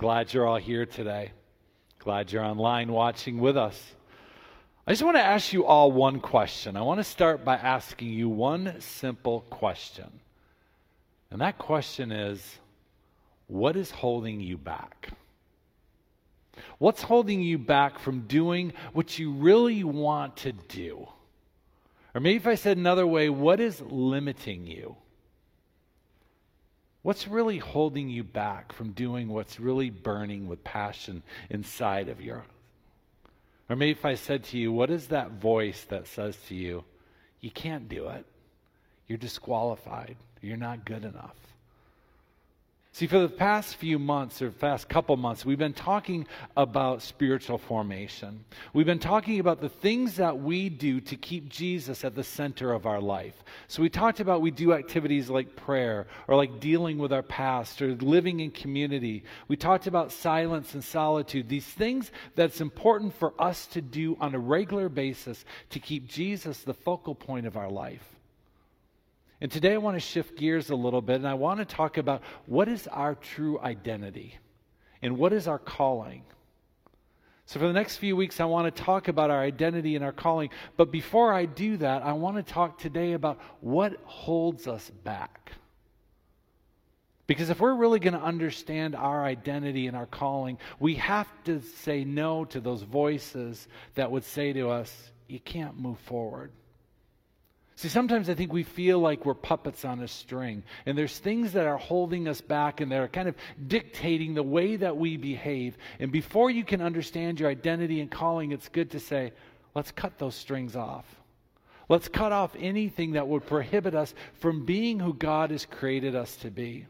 Glad you're all here today. Glad you're online watching with us. I just want to ask you all one question. I want to start by asking you one simple question. And that question is what is holding you back? What's holding you back from doing what you really want to do? Or maybe if I said another way, what is limiting you? What's really holding you back from doing what's really burning with passion inside of you? Or maybe if I said to you, what is that voice that says to you, you can't do it? You're disqualified. You're not good enough. See, for the past few months or past couple months, we've been talking about spiritual formation. We've been talking about the things that we do to keep Jesus at the center of our life. So we talked about we do activities like prayer or like dealing with our past or living in community. We talked about silence and solitude, these things that's important for us to do on a regular basis to keep Jesus the focal point of our life. And today I want to shift gears a little bit and I want to talk about what is our true identity and what is our calling. So, for the next few weeks, I want to talk about our identity and our calling. But before I do that, I want to talk today about what holds us back. Because if we're really going to understand our identity and our calling, we have to say no to those voices that would say to us, you can't move forward. See, sometimes I think we feel like we're puppets on a string, and there's things that are holding us back and that are kind of dictating the way that we behave. And before you can understand your identity and calling, it's good to say, let's cut those strings off. Let's cut off anything that would prohibit us from being who God has created us to be.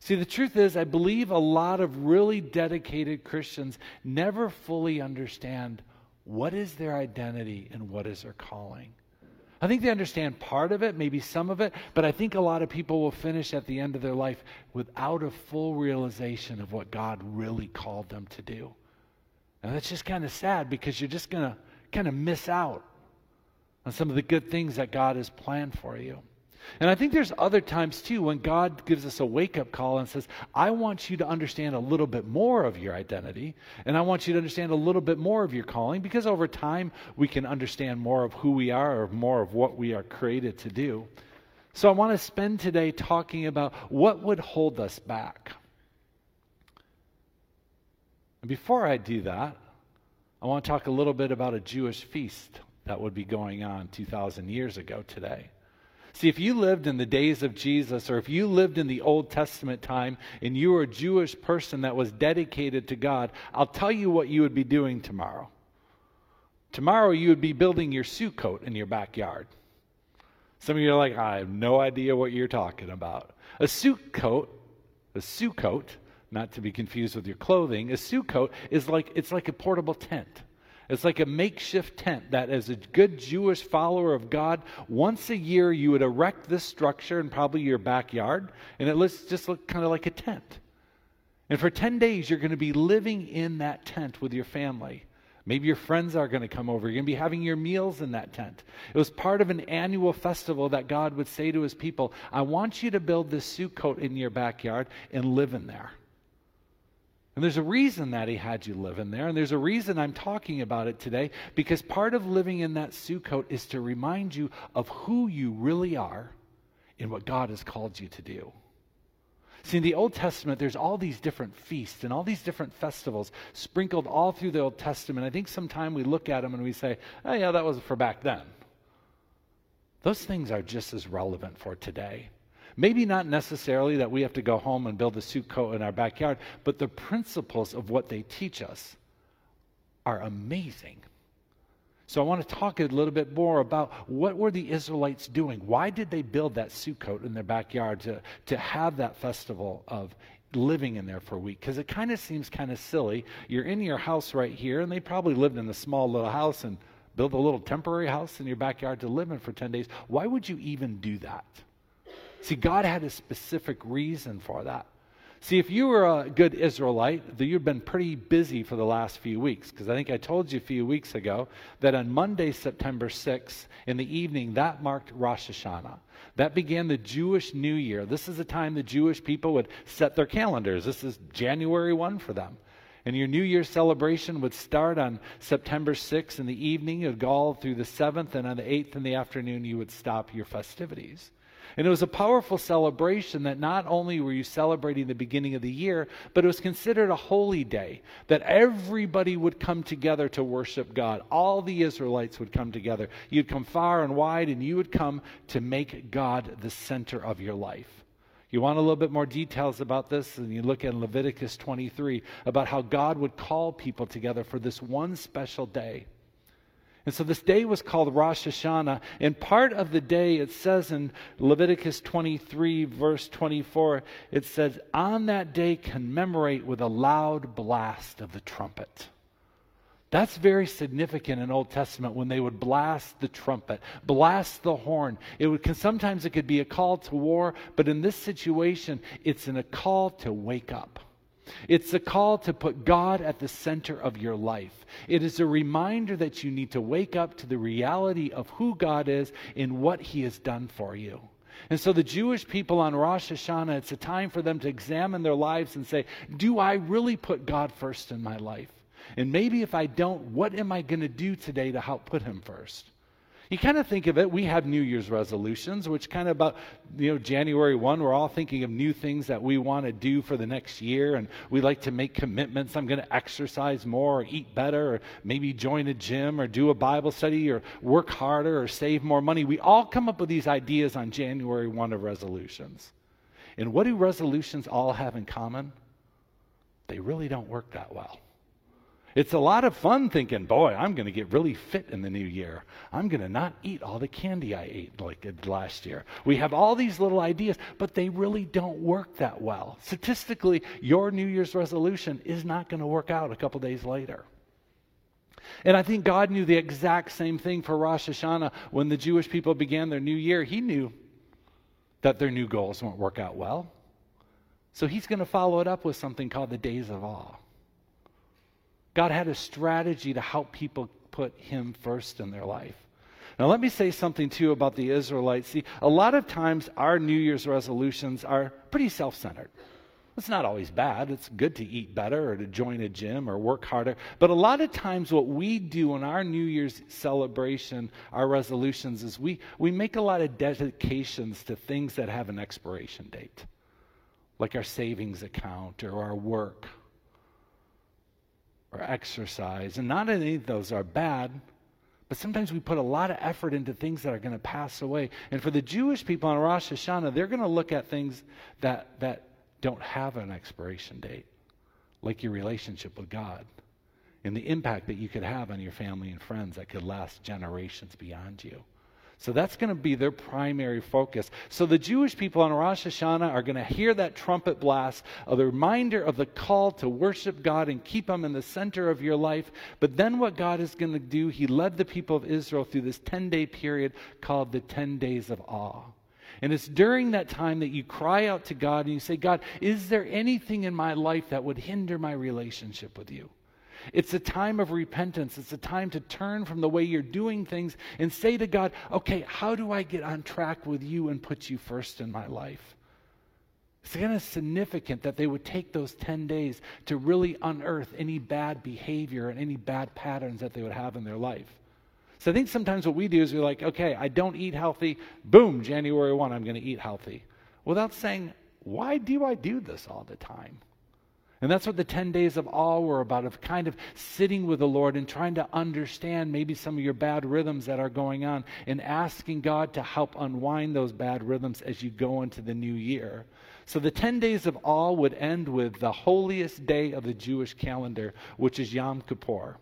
See, the truth is, I believe a lot of really dedicated Christians never fully understand what is their identity and what is their calling. I think they understand part of it, maybe some of it, but I think a lot of people will finish at the end of their life without a full realization of what God really called them to do. And that's just kind of sad because you're just going to kind of miss out on some of the good things that God has planned for you. And I think there's other times too when God gives us a wake up call and says, I want you to understand a little bit more of your identity, and I want you to understand a little bit more of your calling, because over time we can understand more of who we are or more of what we are created to do. So I want to spend today talking about what would hold us back. And before I do that, I want to talk a little bit about a Jewish feast that would be going on 2,000 years ago today. See, if you lived in the days of Jesus, or if you lived in the Old Testament time and you were a Jewish person that was dedicated to God, I'll tell you what you would be doing tomorrow. Tomorrow, you would be building your Sukkot in your backyard. Some of you are like, I have no idea what you're talking about. A Sukkot, a Sukkot, not to be confused with your clothing, a Sukkot is like, it's like a portable tent. It's like a makeshift tent that, as a good Jewish follower of God, once a year you would erect this structure in probably your backyard, and it looks just look kind of like a tent. And for 10 days, you're going to be living in that tent with your family. Maybe your friends are going to come over. You're going to be having your meals in that tent. It was part of an annual festival that God would say to his people, I want you to build this Sukkot in your backyard and live in there. And there's a reason that he had you live in there, and there's a reason I'm talking about it today, because part of living in that Sukkot is to remind you of who you really are and what God has called you to do. See, in the Old Testament, there's all these different feasts and all these different festivals sprinkled all through the Old Testament. I think sometimes we look at them and we say, oh, yeah, that was for back then. Those things are just as relevant for today. Maybe not necessarily that we have to go home and build a Sukkot in our backyard, but the principles of what they teach us are amazing. So I want to talk a little bit more about what were the Israelites doing? Why did they build that Sukkot in their backyard to, to have that festival of living in there for a week? Because it kind of seems kind of silly. You're in your house right here, and they probably lived in a small little house and built a little temporary house in your backyard to live in for 10 days. Why would you even do that? See, God had a specific reason for that. See, if you were a good Israelite, you've been pretty busy for the last few weeks, because I think I told you a few weeks ago that on Monday, September 6th, in the evening, that marked Rosh Hashanah. That began the Jewish New Year. This is the time the Jewish people would set their calendars. This is January 1 for them. And your New Year celebration would start on September 6th in the evening. Would go all through the 7th, and on the 8th in the afternoon, you would stop your festivities. And it was a powerful celebration that not only were you celebrating the beginning of the year, but it was considered a holy day that everybody would come together to worship God. All the Israelites would come together. You'd come far and wide, and you would come to make God the center of your life. You want a little bit more details about this, and you look at Leviticus 23 about how God would call people together for this one special day. And so this day was called Rosh Hashanah. And part of the day, it says in Leviticus 23, verse 24, it says, On that day, commemorate with a loud blast of the trumpet. That's very significant in Old Testament when they would blast the trumpet, blast the horn. It would sometimes it could be a call to war, but in this situation, it's in a call to wake up. It's a call to put God at the center of your life. It is a reminder that you need to wake up to the reality of who God is and what He has done for you. And so the Jewish people on Rosh Hashanah, it's a time for them to examine their lives and say, Do I really put God first in my life? And maybe if I don't, what am I going to do today to help put Him first? You kind of think of it, we have New Year's resolutions, which kind of about, you know, January 1, we're all thinking of new things that we want to do for the next year, and we like to make commitments. I'm going to exercise more, or eat better, or maybe join a gym, or do a Bible study, or work harder, or save more money. We all come up with these ideas on January 1 of resolutions. And what do resolutions all have in common? They really don't work that well. It's a lot of fun thinking, boy, I'm going to get really fit in the new year. I'm going to not eat all the candy I ate like last year. We have all these little ideas, but they really don't work that well. Statistically, your New Year's resolution is not going to work out a couple days later. And I think God knew the exact same thing for Rosh Hashanah when the Jewish people began their new year. He knew that their new goals won't work out well. So he's going to follow it up with something called the days of awe. God had a strategy to help people put Him first in their life. Now, let me say something too about the Israelites. See, a lot of times our New Year's resolutions are pretty self centered. It's not always bad. It's good to eat better or to join a gym or work harder. But a lot of times, what we do in our New Year's celebration, our resolutions, is we, we make a lot of dedications to things that have an expiration date, like our savings account or our work or exercise. And not any of those are bad, but sometimes we put a lot of effort into things that are going to pass away. And for the Jewish people on Rosh Hashanah, they're going to look at things that, that don't have an expiration date, like your relationship with God and the impact that you could have on your family and friends that could last generations beyond you. So that's going to be their primary focus. So the Jewish people on Rosh Hashanah are going to hear that trumpet blast, a reminder of the call to worship God and keep Him in the center of your life. But then what God is going to do, He led the people of Israel through this 10 day period called the 10 days of awe. And it's during that time that you cry out to God and you say, God, is there anything in my life that would hinder my relationship with you? It's a time of repentance. It's a time to turn from the way you're doing things and say to God, okay, how do I get on track with you and put you first in my life? It's kind of significant that they would take those 10 days to really unearth any bad behavior and any bad patterns that they would have in their life. So I think sometimes what we do is we're like, okay, I don't eat healthy. Boom, January 1, I'm going to eat healthy. Without saying, why do I do this all the time? And that's what the 10 days of awe were about, of kind of sitting with the Lord and trying to understand maybe some of your bad rhythms that are going on and asking God to help unwind those bad rhythms as you go into the new year. So the 10 days of awe would end with the holiest day of the Jewish calendar, which is Yom Kippur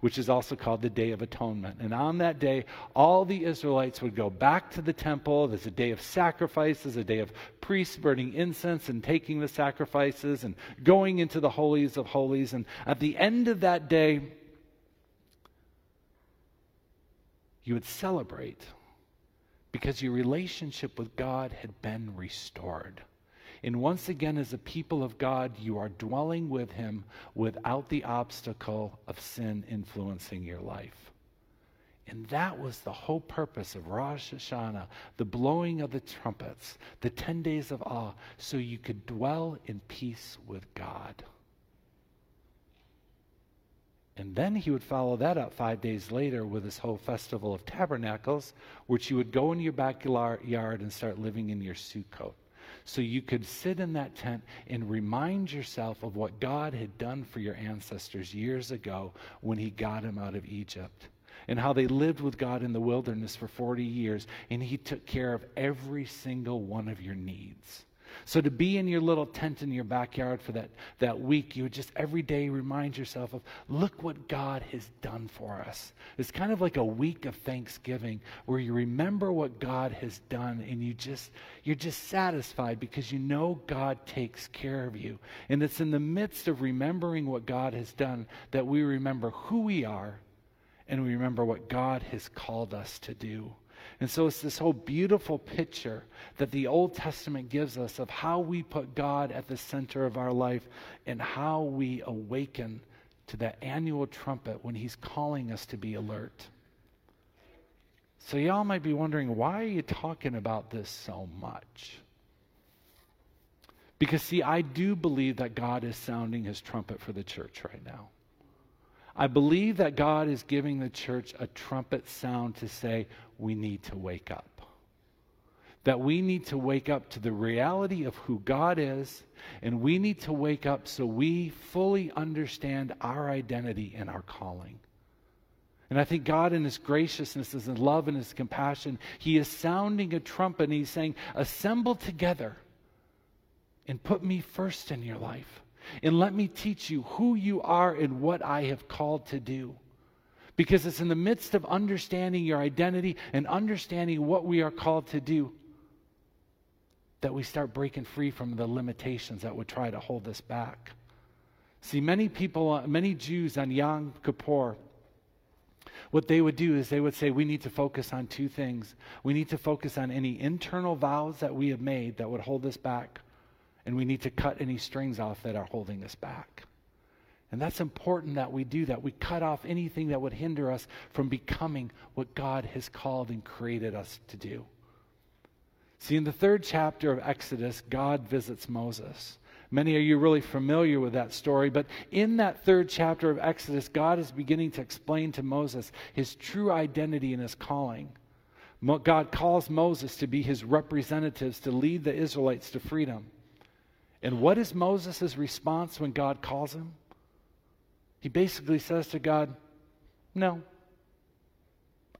which is also called the Day of Atonement. And on that day, all the Israelites would go back to the temple. There's a day of sacrifices, a day of priests burning incense and taking the sacrifices and going into the holies of holies. And at the end of that day, you would celebrate because your relationship with God had been restored. And once again, as a people of God, you are dwelling with Him without the obstacle of sin influencing your life. And that was the whole purpose of Rosh Hashanah, the blowing of the trumpets, the 10 days of awe, so you could dwell in peace with God. And then he would follow that up five days later with this whole festival of tabernacles, which you would go in your backyard and start living in your Sukkot. So you could sit in that tent and remind yourself of what God had done for your ancestors years ago when he got them out of Egypt and how they lived with God in the wilderness for 40 years, and He took care of every single one of your needs. So to be in your little tent in your backyard for that, that week, you would just every day remind yourself of, look what God has done for us. It's kind of like a week of Thanksgiving where you remember what God has done and you just, you're just satisfied because you know God takes care of you. And it's in the midst of remembering what God has done that we remember who we are and we remember what God has called us to do. And so it's this whole beautiful picture that the Old Testament gives us of how we put God at the center of our life and how we awaken to that annual trumpet when He's calling us to be alert. So, y'all might be wondering, why are you talking about this so much? Because, see, I do believe that God is sounding His trumpet for the church right now. I believe that God is giving the church a trumpet sound to say, we need to wake up. That we need to wake up to the reality of who God is, and we need to wake up so we fully understand our identity and our calling. And I think God, in His graciousness, His love, and His compassion, He is sounding a trumpet and He's saying, Assemble together and put me first in your life. And let me teach you who you are and what I have called to do. Because it's in the midst of understanding your identity and understanding what we are called to do that we start breaking free from the limitations that would try to hold us back. See, many people, many Jews on Yom Kippur, what they would do is they would say, We need to focus on two things. We need to focus on any internal vows that we have made that would hold us back and we need to cut any strings off that are holding us back. And that's important that we do that. We cut off anything that would hinder us from becoming what God has called and created us to do. See, in the third chapter of Exodus, God visits Moses. Many of you really familiar with that story, but in that third chapter of Exodus, God is beginning to explain to Moses his true identity and his calling. God calls Moses to be his representatives to lead the Israelites to freedom. And what is Moses' response when God calls him? He basically says to God, No,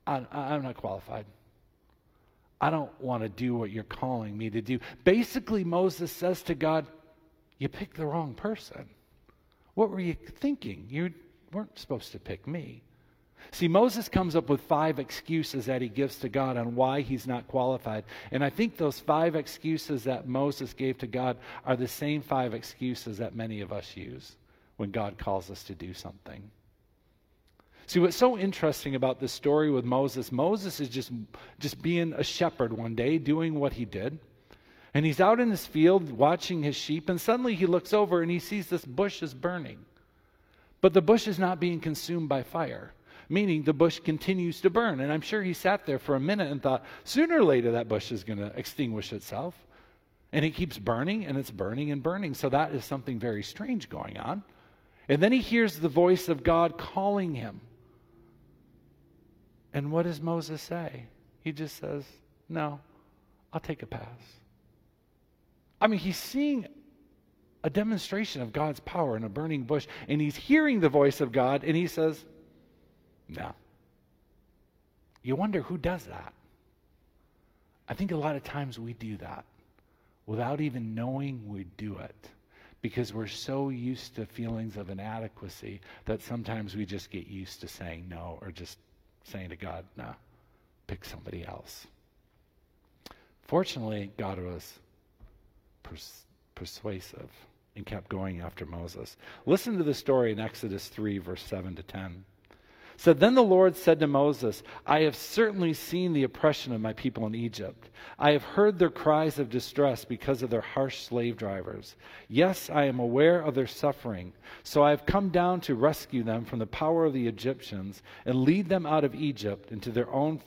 I, I'm not qualified. I don't want to do what you're calling me to do. Basically, Moses says to God, You picked the wrong person. What were you thinking? You weren't supposed to pick me. See, Moses comes up with five excuses that he gives to God on why he's not qualified. And I think those five excuses that Moses gave to God are the same five excuses that many of us use when God calls us to do something. See, what's so interesting about this story with Moses, Moses is just, just being a shepherd one day, doing what he did. And he's out in his field watching his sheep, and suddenly he looks over and he sees this bush is burning. But the bush is not being consumed by fire meaning the bush continues to burn. And I'm sure he sat there for a minute and thought, sooner or later that bush is going to extinguish itself. And it keeps burning and it's burning and burning. So that is something very strange going on. And then he hears the voice of God calling him. And what does Moses say? He just says, No, I'll take a pass. I mean, he's seeing a demonstration of God's power in a burning bush, and he's hearing the voice of God, and he says, no. You wonder who does that. I think a lot of times we do that without even knowing we do it because we're so used to feelings of inadequacy that sometimes we just get used to saying no or just saying to God, no, pick somebody else. Fortunately, God was pers- persuasive and kept going after Moses. Listen to the story in Exodus 3, verse 7 to 10. Said, Then the Lord said to Moses, I have certainly seen the oppression of my people in Egypt. I have heard their cries of distress because of their harsh slave drivers. Yes, I am aware of their suffering. So I have come down to rescue them from the power of the Egyptians and lead them out of Egypt into their own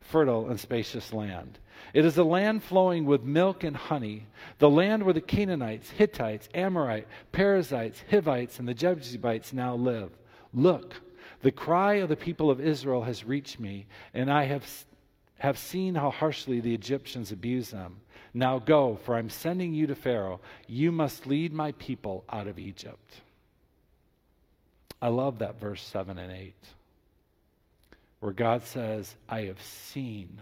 fertile and spacious land. It is a land flowing with milk and honey, the land where the Canaanites, Hittites, Amorites, Perizzites, Hivites, and the Jebusites now live. Look, the cry of the people of Israel has reached me, and I have, have seen how harshly the Egyptians abuse them. Now go, for I'm sending you to Pharaoh. You must lead my people out of Egypt. I love that verse 7 and 8, where God says, I have seen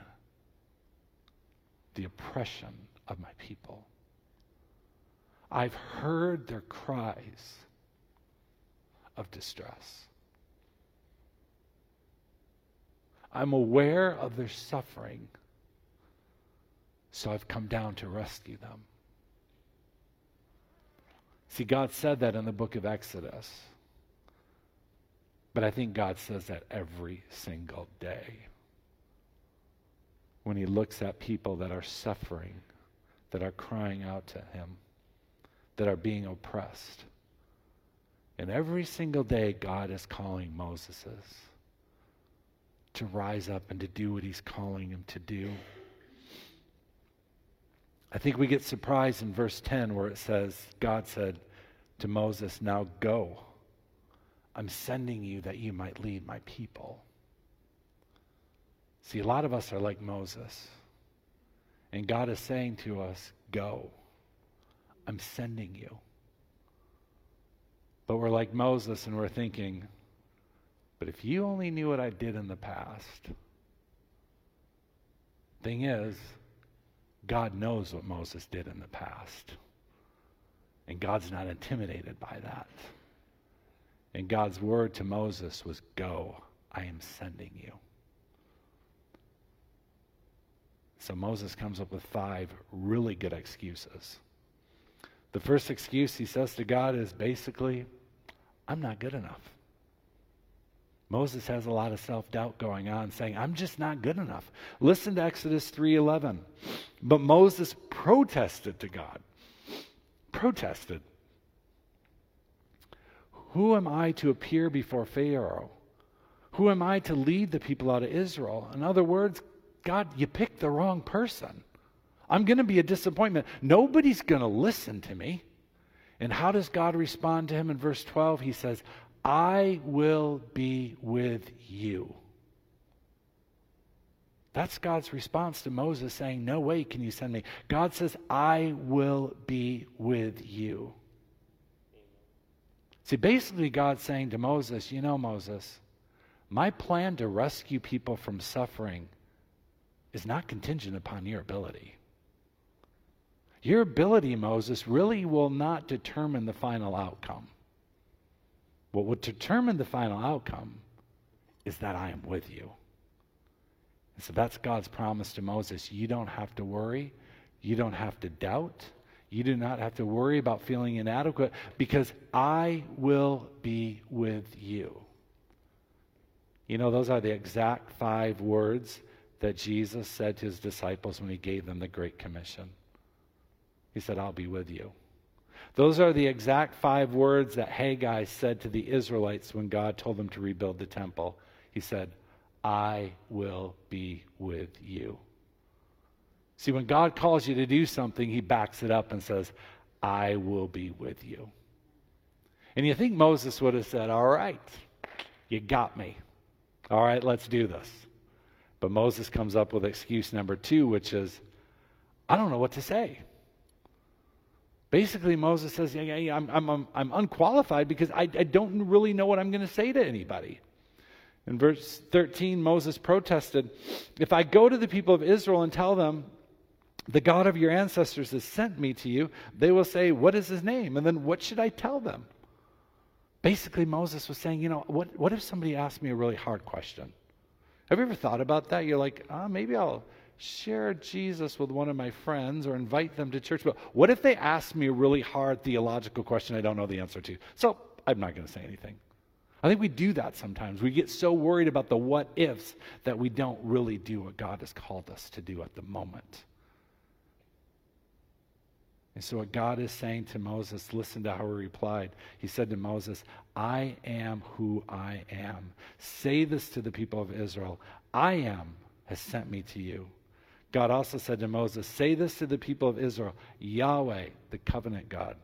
the oppression of my people. I've heard their cries of distress. I'm aware of their suffering, so I've come down to rescue them. See, God said that in the book of Exodus. But I think God says that every single day. When He looks at people that are suffering, that are crying out to Him, that are being oppressed. And every single day, God is calling Moses's to rise up and to do what he's calling him to do. I think we get surprised in verse 10 where it says, God said to Moses, Now go. I'm sending you that you might lead my people. See, a lot of us are like Moses. And God is saying to us, Go. I'm sending you. But we're like Moses and we're thinking, but if you only knew what I did in the past. Thing is, God knows what Moses did in the past. And God's not intimidated by that. And God's word to Moses was, Go, I am sending you. So Moses comes up with five really good excuses. The first excuse he says to God is basically, I'm not good enough. Moses has a lot of self-doubt going on saying, "I'm just not good enough." Listen to Exodus 3:11. But Moses protested to God. Protested. Who am I to appear before Pharaoh? Who am I to lead the people out of Israel? In other words, God, you picked the wrong person. I'm going to be a disappointment. Nobody's going to listen to me. And how does God respond to him in verse 12? He says, I will be with you. That's God's response to Moses saying, No way can you send me. God says, I will be with you. See, basically, God's saying to Moses, You know, Moses, my plan to rescue people from suffering is not contingent upon your ability. Your ability, Moses, really will not determine the final outcome. What would determine the final outcome is that I am with you. And so that's God's promise to Moses. You don't have to worry. You don't have to doubt. You do not have to worry about feeling inadequate because I will be with you. You know, those are the exact five words that Jesus said to his disciples when he gave them the Great Commission. He said, I'll be with you. Those are the exact five words that Haggai said to the Israelites when God told them to rebuild the temple. He said, I will be with you. See, when God calls you to do something, he backs it up and says, I will be with you. And you think Moses would have said, All right, you got me. All right, let's do this. But Moses comes up with excuse number two, which is, I don't know what to say. Basically, Moses says, yeah, yeah, I'm, I'm, I'm unqualified because I, I don't really know what I'm going to say to anybody. In verse 13, Moses protested If I go to the people of Israel and tell them, the God of your ancestors has sent me to you, they will say, What is his name? And then what should I tell them? Basically, Moses was saying, You know, what, what if somebody asked me a really hard question? Have you ever thought about that? You're like, oh, maybe I'll share Jesus with one of my friends or invite them to church. But what if they ask me a really hard theological question I don't know the answer to? So I'm not going to say anything. I think we do that sometimes. We get so worried about the what ifs that we don't really do what God has called us to do at the moment. And so, what God is saying to Moses, listen to how he replied. He said to Moses, I am who I am. Say this to the people of Israel I am has sent me to you. God also said to Moses, Say this to the people of Israel Yahweh, the covenant God,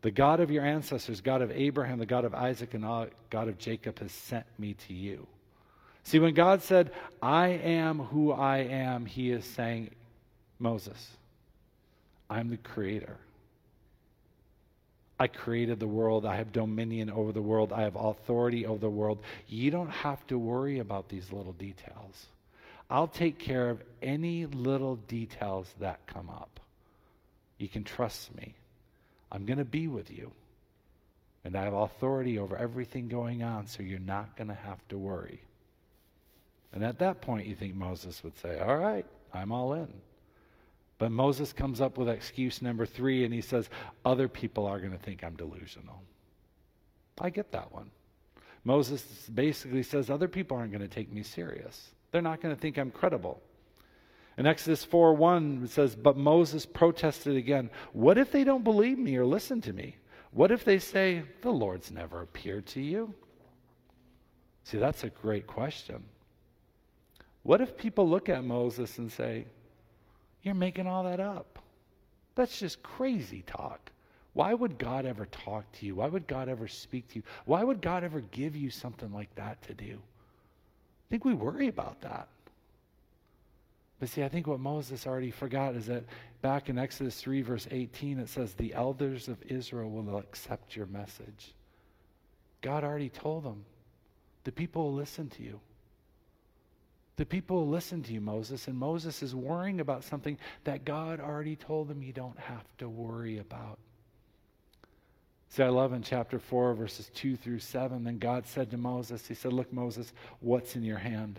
the God of your ancestors, God of Abraham, the God of Isaac, and God of Jacob, has sent me to you. See, when God said, I am who I am, he is saying, Moses, I'm the creator. I created the world. I have dominion over the world. I have authority over the world. You don't have to worry about these little details. I'll take care of any little details that come up. You can trust me. I'm going to be with you. And I have authority over everything going on, so you're not going to have to worry. And at that point, you think Moses would say, All right, I'm all in. But Moses comes up with excuse number three and he says, Other people are going to think I'm delusional. I get that one. Moses basically says, Other people aren't going to take me serious. They're not going to think I'm credible. In Exodus 4 1, it says, But Moses protested again. What if they don't believe me or listen to me? What if they say, The Lord's never appeared to you? See, that's a great question. What if people look at Moses and say, you're making all that up. That's just crazy talk. Why would God ever talk to you? Why would God ever speak to you? Why would God ever give you something like that to do? I think we worry about that. But see, I think what Moses already forgot is that back in Exodus 3, verse 18, it says, The elders of Israel will accept your message. God already told them, the people will listen to you. The people will listen to you, Moses, and Moses is worrying about something that God already told him you don't have to worry about. See, I love in chapter 4, verses 2 through 7. Then God said to Moses, He said, Look, Moses, what's in your hand?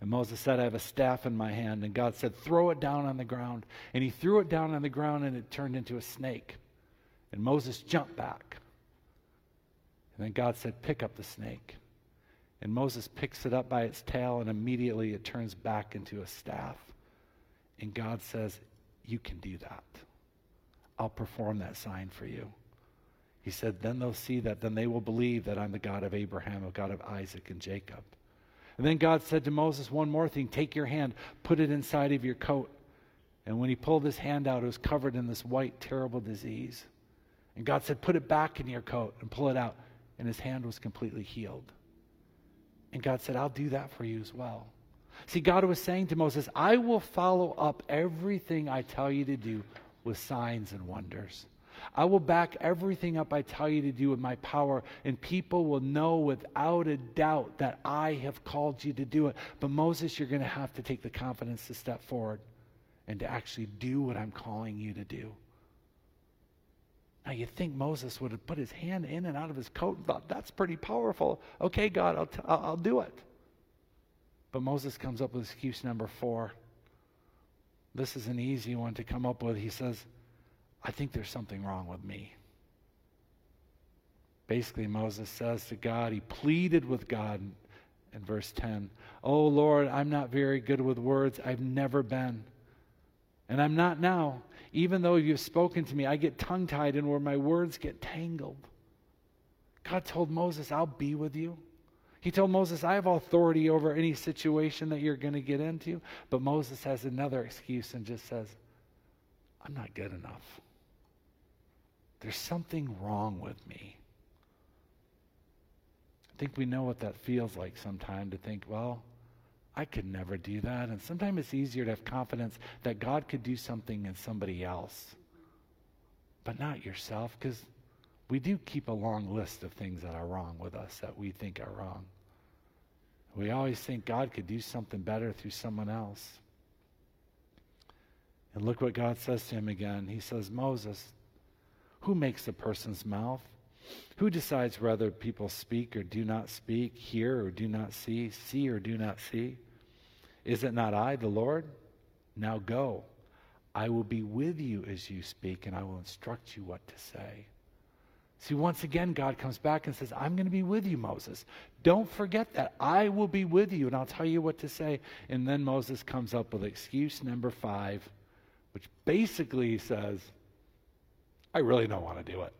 And Moses said, I have a staff in my hand. And God said, Throw it down on the ground. And he threw it down on the ground, and it turned into a snake. And Moses jumped back. And then God said, Pick up the snake. And Moses picks it up by its tail, and immediately it turns back into a staff. And God says, You can do that. I'll perform that sign for you. He said, Then they'll see that. Then they will believe that I'm the God of Abraham, the God of Isaac and Jacob. And then God said to Moses, One more thing take your hand, put it inside of your coat. And when he pulled his hand out, it was covered in this white, terrible disease. And God said, Put it back in your coat and pull it out. And his hand was completely healed. And God said, I'll do that for you as well. See, God was saying to Moses, I will follow up everything I tell you to do with signs and wonders. I will back everything up I tell you to do with my power, and people will know without a doubt that I have called you to do it. But Moses, you're going to have to take the confidence to step forward and to actually do what I'm calling you to do. Now, you think Moses would have put his hand in and out of his coat and thought, that's pretty powerful. Okay, God, I'll, t- I'll, do it. But Moses comes up with excuse number four. This is an easy one to come up with. He says, I think there's something wrong with me. Basically, Moses says to God, he pleaded with God in verse 10 Oh Lord, I'm not very good with words. I've never been. And I'm not now. Even though you've spoken to me, I get tongue tied and where my words get tangled. God told Moses, I'll be with you. He told Moses, I have authority over any situation that you're going to get into. But Moses has another excuse and just says, I'm not good enough. There's something wrong with me. I think we know what that feels like sometimes to think, well, I could never do that. And sometimes it's easier to have confidence that God could do something in somebody else, but not yourself, because we do keep a long list of things that are wrong with us that we think are wrong. We always think God could do something better through someone else. And look what God says to him again. He says, Moses, who makes a person's mouth? Who decides whether people speak or do not speak, hear or do not see, see or do not see? Is it not I, the Lord? Now go. I will be with you as you speak, and I will instruct you what to say. See, once again, God comes back and says, I'm going to be with you, Moses. Don't forget that. I will be with you, and I'll tell you what to say. And then Moses comes up with excuse number five, which basically says, I really don't want to do it.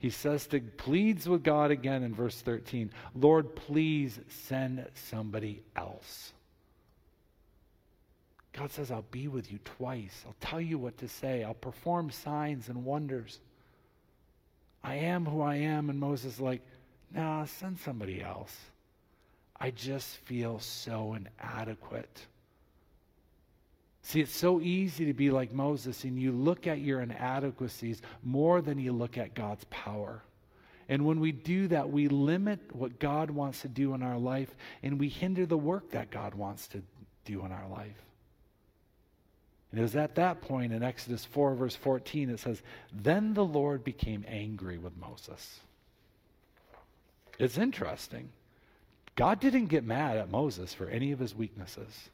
He says to pleads with God again in verse 13, Lord, please send somebody else. God says, I'll be with you twice. I'll tell you what to say. I'll perform signs and wonders. I am who I am. And Moses is like, nah, send somebody else. I just feel so inadequate. See, it's so easy to be like Moses, and you look at your inadequacies more than you look at God's power. And when we do that, we limit what God wants to do in our life, and we hinder the work that God wants to do in our life. And it was at that point in Exodus 4, verse 14, it says, Then the Lord became angry with Moses. It's interesting. God didn't get mad at Moses for any of his weaknesses.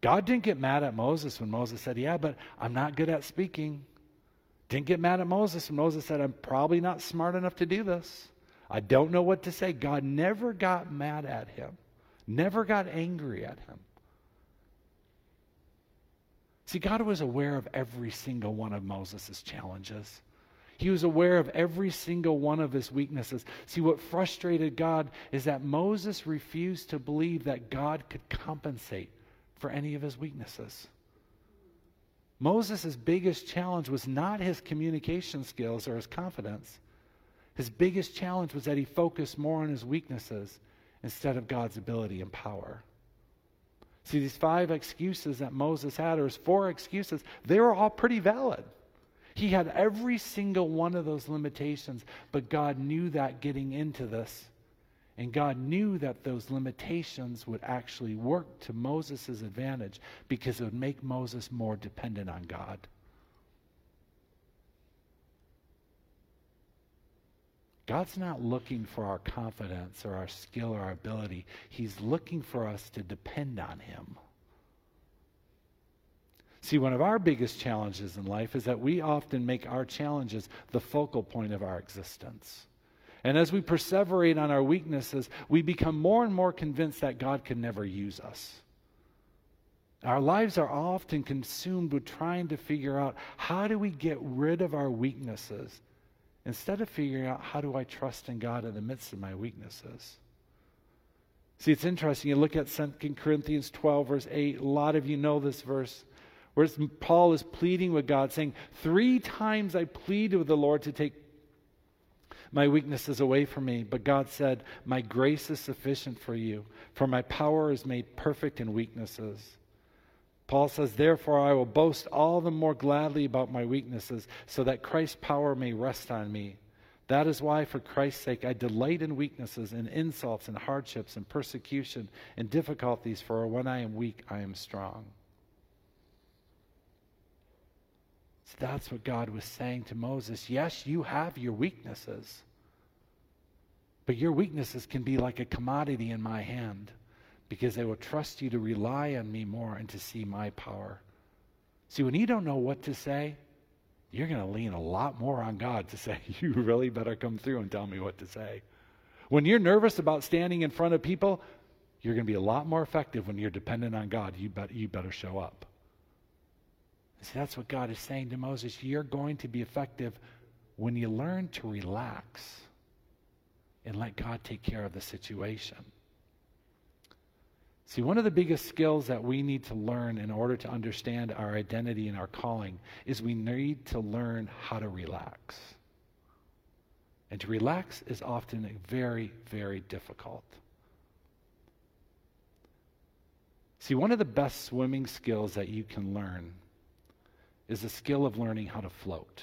God didn't get mad at Moses when Moses said, Yeah, but I'm not good at speaking. Didn't get mad at Moses when Moses said, I'm probably not smart enough to do this. I don't know what to say. God never got mad at him, never got angry at him. See, God was aware of every single one of Moses' challenges. He was aware of every single one of his weaknesses. See, what frustrated God is that Moses refused to believe that God could compensate for any of his weaknesses. Moses' biggest challenge was not his communication skills or his confidence. His biggest challenge was that he focused more on his weaknesses instead of God's ability and power. See, these five excuses that Moses had, or his four excuses, they were all pretty valid. He had every single one of those limitations, but God knew that getting into this. And God knew that those limitations would actually work to Moses' advantage because it would make Moses more dependent on God. God's not looking for our confidence or our skill or our ability. He's looking for us to depend on Him. See, one of our biggest challenges in life is that we often make our challenges the focal point of our existence. And as we perseverate on our weaknesses, we become more and more convinced that God can never use us. Our lives are often consumed with trying to figure out how do we get rid of our weaknesses instead of figuring out how do I trust in God in the midst of my weaknesses. See, it's interesting. You look at 2 Corinthians 12, verse 8. A lot of you know this verse, where Paul is pleading with God, saying, Three times I pleaded with the Lord to take my weaknesses away from me. But God said, My grace is sufficient for you, for my power is made perfect in weaknesses. Paul says, Therefore, I will boast all the more gladly about my weaknesses, so that Christ's power may rest on me. That is why, for Christ's sake, I delight in weaknesses, and insults, and hardships, and persecution, and difficulties, for when I am weak, I am strong. So that's what God was saying to Moses. Yes, you have your weaknesses, but your weaknesses can be like a commodity in my hand because they will trust you to rely on me more and to see my power. See, when you don't know what to say, you're going to lean a lot more on God to say, You really better come through and tell me what to say. When you're nervous about standing in front of people, you're going to be a lot more effective when you're dependent on God. You, bet, you better show up. See, that's what God is saying to Moses. You're going to be effective when you learn to relax and let God take care of the situation. See, one of the biggest skills that we need to learn in order to understand our identity and our calling is we need to learn how to relax. And to relax is often very, very difficult. See, one of the best swimming skills that you can learn is the skill of learning how to float.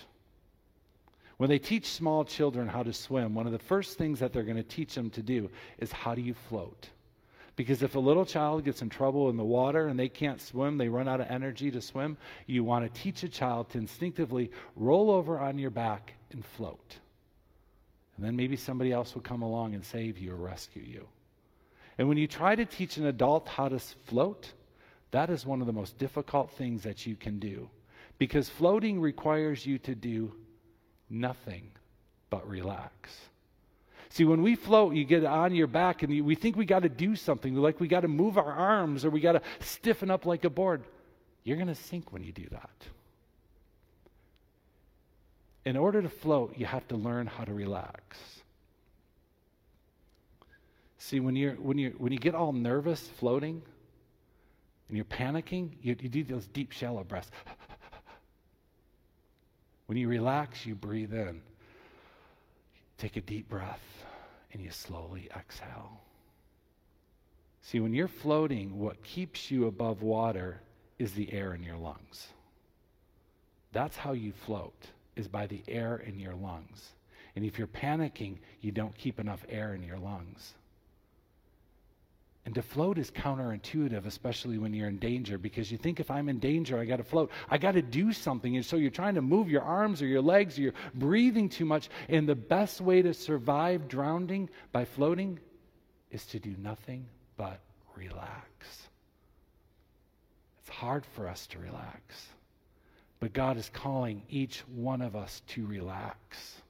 When they teach small children how to swim, one of the first things that they're going to teach them to do is how do you float? Because if a little child gets in trouble in the water and they can't swim, they run out of energy to swim, you want to teach a child to instinctively roll over on your back and float. And then maybe somebody else will come along and save you or rescue you. And when you try to teach an adult how to float, that is one of the most difficult things that you can do. Because floating requires you to do nothing but relax. See, when we float, you get on your back and you, we think we got to do something, like we got to move our arms or we got to stiffen up like a board. You're going to sink when you do that. In order to float, you have to learn how to relax. See, when, you're, when, you when you get all nervous floating and you're panicking, you, you do those deep, shallow breaths. When you relax, you breathe in. Take a deep breath and you slowly exhale. See, when you're floating, what keeps you above water is the air in your lungs. That's how you float, is by the air in your lungs. And if you're panicking, you don't keep enough air in your lungs. And to float is counterintuitive, especially when you're in danger, because you think if I'm in danger, I got to float. I got to do something. And so you're trying to move your arms or your legs, or you're breathing too much. And the best way to survive drowning by floating is to do nothing but relax. It's hard for us to relax. But God is calling each one of us to relax.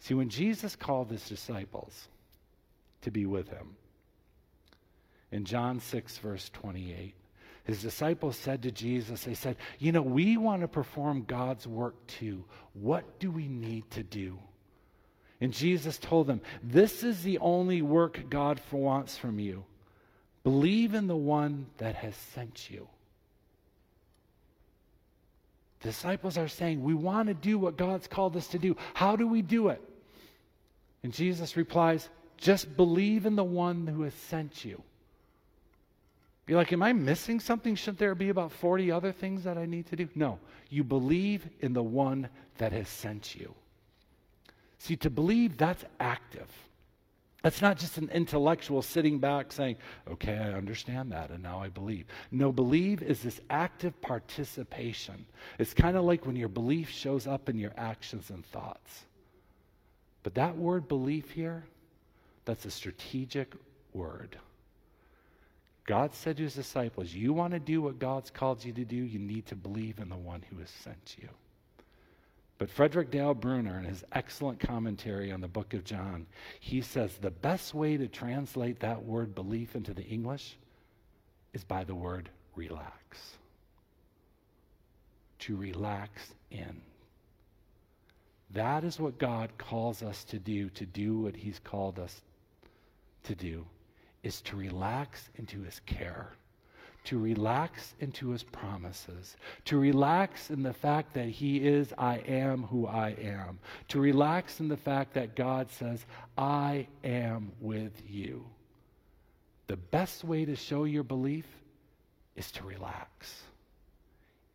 See, when Jesus called his disciples, to be with him. In John 6, verse 28, his disciples said to Jesus, They said, You know, we want to perform God's work too. What do we need to do? And Jesus told them, This is the only work God wants from you. Believe in the one that has sent you. Disciples are saying, We want to do what God's called us to do. How do we do it? And Jesus replies, just believe in the one who has sent you. Be like, am I missing something? Shouldn't there be about 40 other things that I need to do? No. You believe in the one that has sent you. See, to believe, that's active. That's not just an intellectual sitting back saying, okay, I understand that, and now I believe. No, believe is this active participation. It's kind of like when your belief shows up in your actions and thoughts. But that word belief here, that's a strategic word. God said to his disciples, You want to do what God's called you to do, you need to believe in the one who has sent you. But Frederick Dale Bruner, in his excellent commentary on the book of John, he says the best way to translate that word belief into the English is by the word relax. To relax in. That is what God calls us to do, to do what He's called us to do is to relax into his care, to relax into his promises, to relax in the fact that he is, I am who I am, to relax in the fact that God says, I am with you. The best way to show your belief is to relax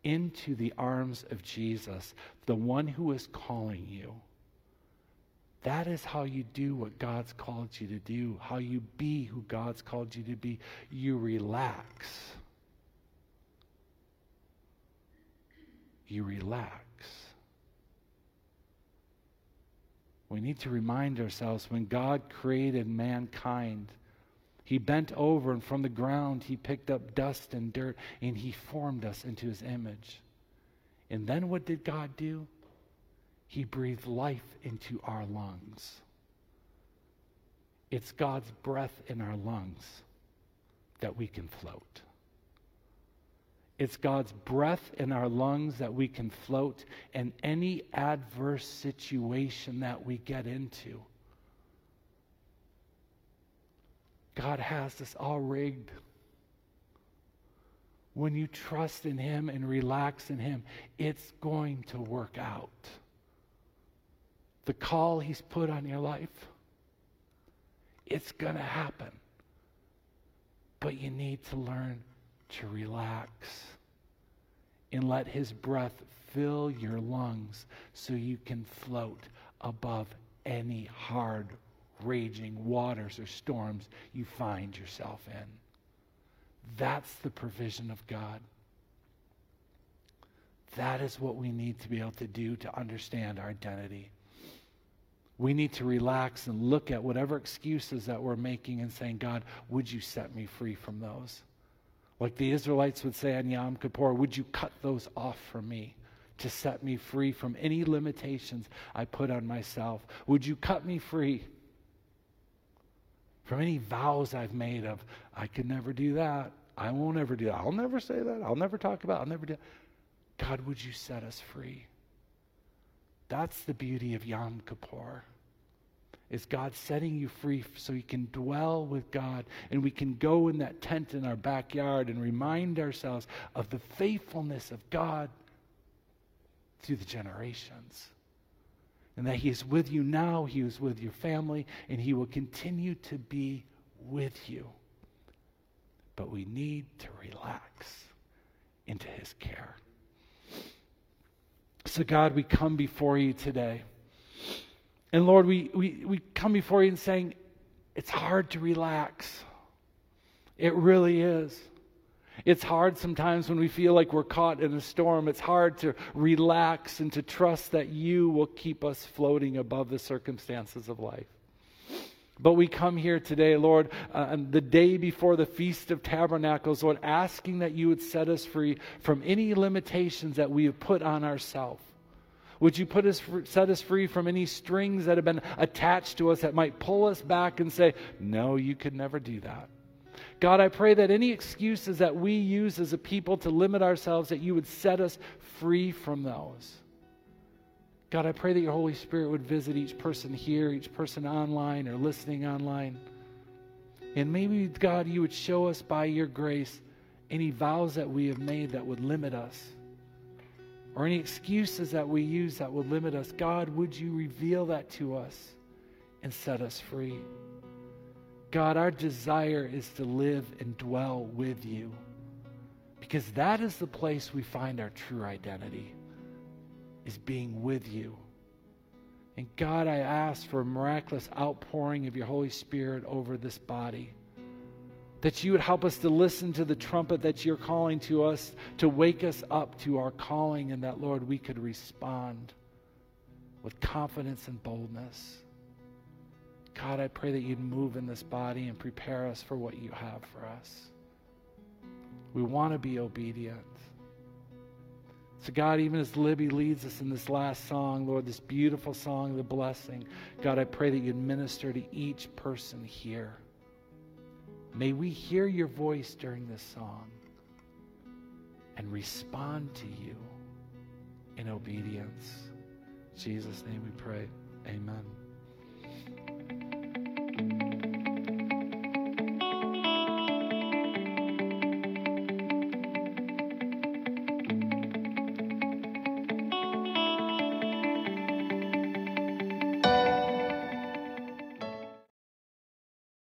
into the arms of Jesus, the one who is calling you. That is how you do what God's called you to do, how you be who God's called you to be. You relax. You relax. We need to remind ourselves when God created mankind, he bent over and from the ground he picked up dust and dirt and he formed us into his image. And then what did God do? He breathed life into our lungs. It's God's breath in our lungs that we can float. It's God's breath in our lungs that we can float in any adverse situation that we get into. God has this all rigged. When you trust in Him and relax in Him, it's going to work out the call He's put on your life, it's going to happen. But you need to learn to relax and let His breath fill your lungs so you can float above any hard, raging waters or storms you find yourself in. That's the provision of God. That is what we need to be able to do to understand our identity. We need to relax and look at whatever excuses that we're making and saying, God, would you set me free from those? Like the Israelites would say on Yom Kippur, would you cut those off from me? to set me free from any limitations I put on myself. Would you cut me free from any vows I've made of, I could never do that. I won't ever do that. I'll never say that. I'll never talk about it. I'll never do that. God, would you set us free? That's the beauty of Yom Kippur. Is God setting you free so you can dwell with God and we can go in that tent in our backyard and remind ourselves of the faithfulness of God through the generations. And that He is with you now, He is with your family, and He will continue to be with you. But we need to relax into His care. So, God, we come before you today. And Lord, we, we, we come before you and saying, it's hard to relax. It really is. It's hard sometimes when we feel like we're caught in a storm. It's hard to relax and to trust that you will keep us floating above the circumstances of life. But we come here today, Lord, uh, the day before the Feast of Tabernacles, Lord, asking that you would set us free from any limitations that we have put on ourselves. Would you put us, set us free from any strings that have been attached to us that might pull us back and say, No, you could never do that. God, I pray that any excuses that we use as a people to limit ourselves, that you would set us free from those. God, I pray that your Holy Spirit would visit each person here, each person online or listening online. And maybe, God, you would show us by your grace any vows that we have made that would limit us or any excuses that we use that would limit us. God, would you reveal that to us and set us free? God, our desire is to live and dwell with you because that is the place we find our true identity is being with you. And God, I ask for a miraculous outpouring of your Holy Spirit over this body. That you would help us to listen to the trumpet that you're calling to us, to wake us up to our calling, and that, Lord, we could respond with confidence and boldness. God, I pray that you'd move in this body and prepare us for what you have for us. We want to be obedient. So, God, even as Libby leads us in this last song, Lord, this beautiful song, of the blessing, God, I pray that you'd minister to each person here. May we hear your voice during this song and respond to you in obedience. In Jesus' name we pray. Amen.